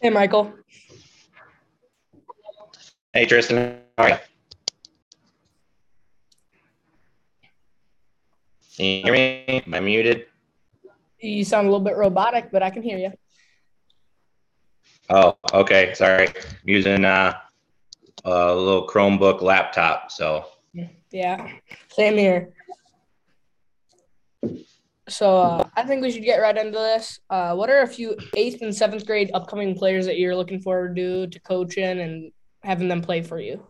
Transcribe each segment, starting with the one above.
Hey, Mychal. Hey, Tristan. How are you? Can you hear me? Am I muted? You sound a little bit robotic, but I can hear you. Oh, okay. Sorry. I'm using uh, a little Chromebook laptop. So, Yeah, same here. So uh, I think we should get right into this. Uh, what are a few eighth and seventh grade upcoming players that you're looking forward to to coaching and having them play for you?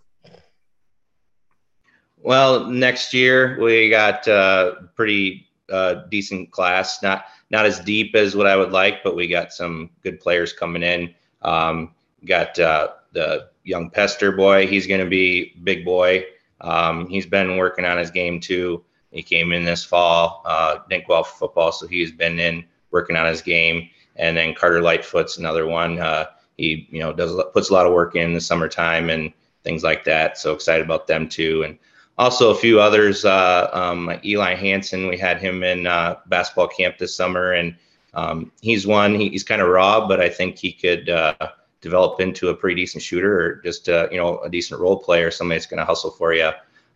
well, next year we got uh, pretty uh, decent class. Not not as deep as what I would like, but we got some good players coming in. Um, got uh, the young Pester boy. He's going to be big boy. Um, he's been working on his game too. He came in this fall, uh, Dinkwell football, so he's been in working on his game. And then Carter Lightfoot's another one. Uh, he, you know, does puts a lot of work in the summertime and things like that. So excited about them too. And also a few others, uh, um, like Eli Hansen. We had him in uh, basketball camp this summer, and um, he's one. He, he's kind of raw, but I think he could uh, develop into a pretty decent shooter, or just uh, you know a decent role player, somebody that's going to hustle for you,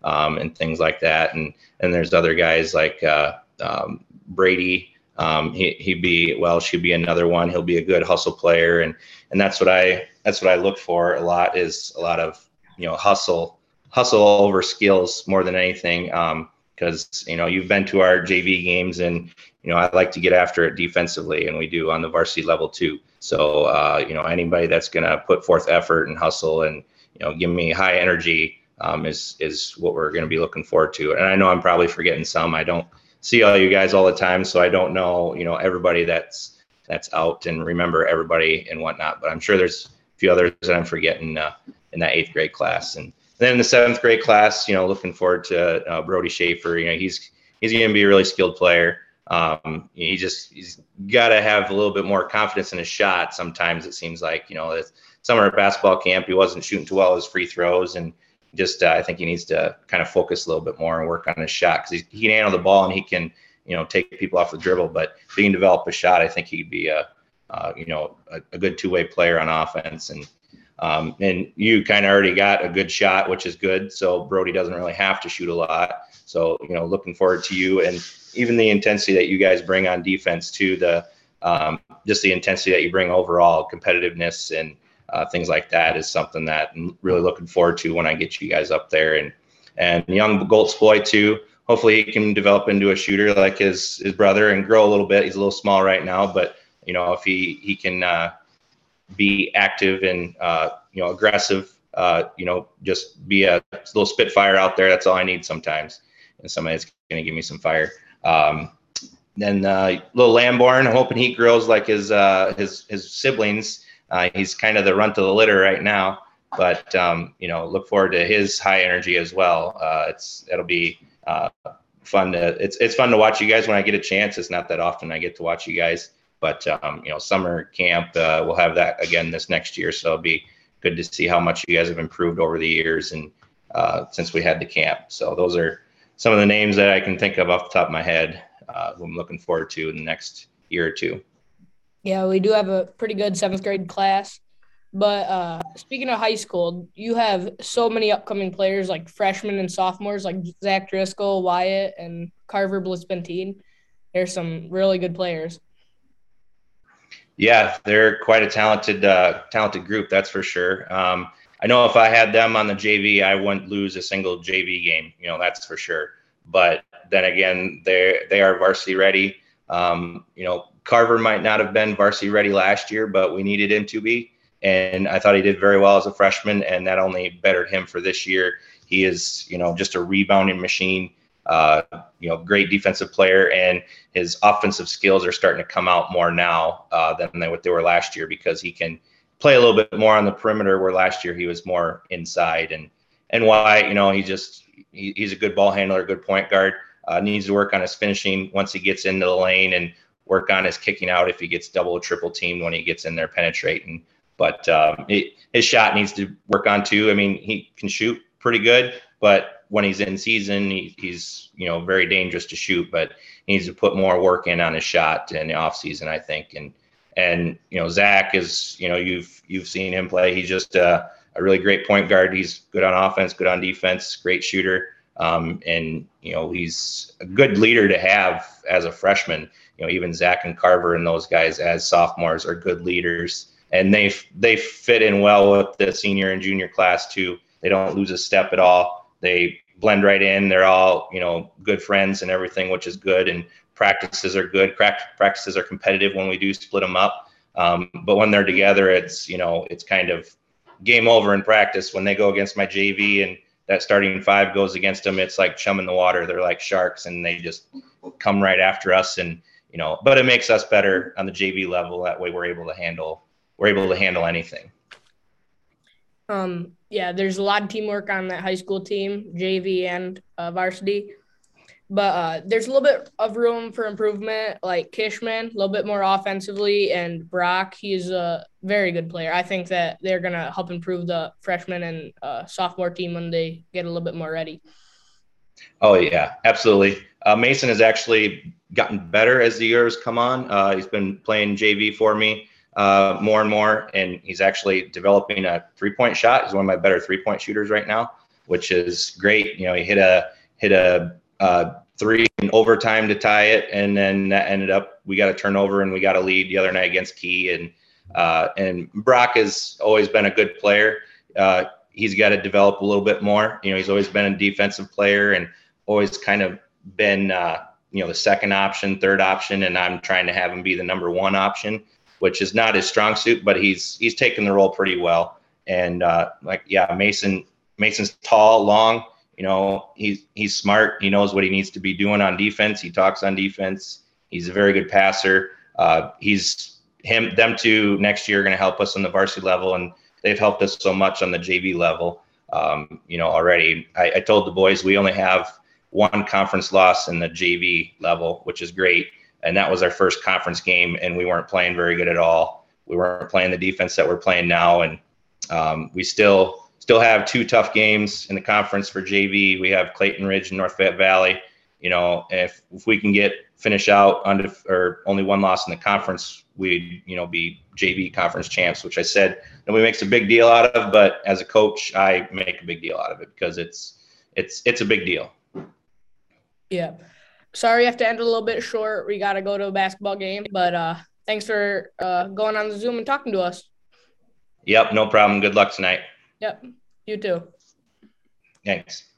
um, and things like that. And and there's other guys like uh, um, Brady. Um, he he'd be well, she'd be another one. He'll be a good hustle player, and and that's what I that's what I look for a lot is a lot of you know hustle hustle over skills more than anything. Because you know you've been to our JV games, and you know I like to get after it defensively, and we do on the varsity level too. So uh, you know anybody that's going to put forth effort and hustle, and you know give me high energy um, is is what we're going to be looking forward to. And I know I'm probably forgetting some. I don't see all you guys all the time, so I don't know you know everybody that's that's out and remember everybody and whatnot. But I'm sure there's a few others that I'm forgetting uh, in that eighth grade class. And then in the seventh grade class, you know, looking forward to uh, Brody Schaefer. You know, he's he's going to be a really skilled player. Um, he just he's got to have a little bit more confidence in his shot. Sometimes it seems like you know, summer at basketball camp, he wasn't shooting too well his free throws, and just uh, I think he needs to kind of focus a little bit more and work on his shot because he, can handle the ball and he can you know take people off the dribble. But if he can develop a shot, I think he'd be a uh, you know a, a good two way player on offense and um, and you kind of already got a good shot, which is good. So Brody doesn't really have to shoot a lot. So you know, looking forward to you and even the intensity that you guys bring on defense to the um, just the intensity that you bring overall, competitiveness and uh, things like that is something that I'm really looking forward to when I get you guys up there and and young Goltz boy too. Hopefully he can develop into a shooter like his his brother and grow a little bit. He's a little small right now, but you know if he he can uh, be active and uh, you know aggressive. Uh, you know, just be a little spitfire out there. That's all I need sometimes, and somebody that's going to give me some fire. Um, then uh, little Lamborn, I'm hoping he grows like his uh, his his siblings. Uh, he's kind of the runt of the litter right now, but um, you know, look forward to his high energy as well. Uh, it's it'll be uh, fun to it's it's fun to watch you guys when I get a chance. It's not that often I get to watch you guys. But um, you know, summer camp uh, we'll have that again this next year, so it'll be good to see how much you guys have improved over the years and uh, since we had the camp. So those are some of the names that I can think of off the top of my head. Uh, who I'm looking forward to in the next year or two. Yeah, we do have a pretty good seventh grade class. But uh, speaking of high school, you have so many upcoming players like freshmen and sophomores like Zach Driscoll, Wyatt, and Carver Blitzbentine. There's some really good players. Yeah, they're quite a talented, uh, talented group. That's for sure. Um, I know if I had them on the JV, I wouldn't lose a single JV game. You know, that's for sure. But then again, they they are varsity ready. Um, you know, Carver might not have been varsity ready last year, but we needed him to be. And I thought he did very well as a freshman, and that only bettered him for this year. He is, you know, just a rebounding machine uh, you know, great defensive player, and his offensive skills are starting to come out more now uh, than they, what they were last year because he can play a little bit more on the perimeter, where last year he was more inside. And and why, you know, he just he, he's a good ball handler, good point guard. Uh, needs to work on his finishing once he gets into the lane and work on his kicking out if he gets double or triple teamed when he gets in there penetrating. But um, it, his shot needs to work on too. I mean, he can shoot pretty good, but when he's in season, he, he's you know very dangerous to shoot, but he needs to put more work in on his shot in the off season, I think. And And you know, Zach is you know you've you've seen him play. He's just uh, a really great point guard. He's good on offense, good on defense, great shooter. Um, and you know he's a good leader to have as a freshman. You know even Zach and Carver and those guys as sophomores are good leaders, and they they fit in well with the senior and junior class too. They don't lose a step at all. They blend right in. They're all you know good friends and everything, which is good. And practices are good. Practices are competitive when we do split them up. Um, but when they're together, it's you know it's kind of game over in practice. When they go against my JV and that starting five goes against them, it's like chum in the water. They're like sharks, and they just come right after us. And you know, but it makes us better on the JV level. That way, we're able to handle we're able to handle anything. Um, yeah, there's a lot of teamwork on that high school team, JV and uh, varsity but uh, there's a little bit of room for improvement. Like Kishman, a little bit more offensively, and Brock, he's a very good player. I think that they're gonna help improve the freshman and uh, sophomore team when they get a little bit more ready. Oh yeah, absolutely. Uh, Mason has actually gotten better as the years come on. Uh, he's been playing JV for me uh, more and more, and he's actually developing a three-point shot. He's one of my better three-point shooters right now, which is great. You know, he hit a hit a uh, three in overtime to tie it, and then that ended up we got a turnover and we got a lead the other night against Kee, and uh, and Brock has always been a good player. Uh, he's got to develop a little bit more. You know, he's always been a defensive player and always kind of been uh, you know the second option, third option, and I'm trying to have him be the number one option, which is not his strong suit, but he's he's taken the role pretty well. And uh, like yeah, Mason Mason's tall, long you know, he's he's smart. He knows what he needs to be doing on defense. He talks on defense. He's a very good passer. Uh, he's him them two next year are going to help us on the varsity level, and they've helped us so much on the JV level. Um, you know, already I, I told the boys we only have one conference loss in the JV level, which is great. And that was our first conference game, and we weren't playing very good at all. We weren't playing the defense that we're playing now, and um, we still still have two tough games in the conference for JV. We have Clayton Ridge and North Fayette Valley. You know, if if we can get finish out under or only one loss in the conference, we'd you know be JV conference champs, which I said nobody makes a big deal out of, but as a coach, I make a big deal out of it because it's it's it's a big deal. Yeah. Sorry, I have to end a little bit short. We got to go to a basketball game, but uh, thanks for uh, going on the Zoom and talking to us. Yep, no problem. Good luck tonight. Yep. You too. Thanks.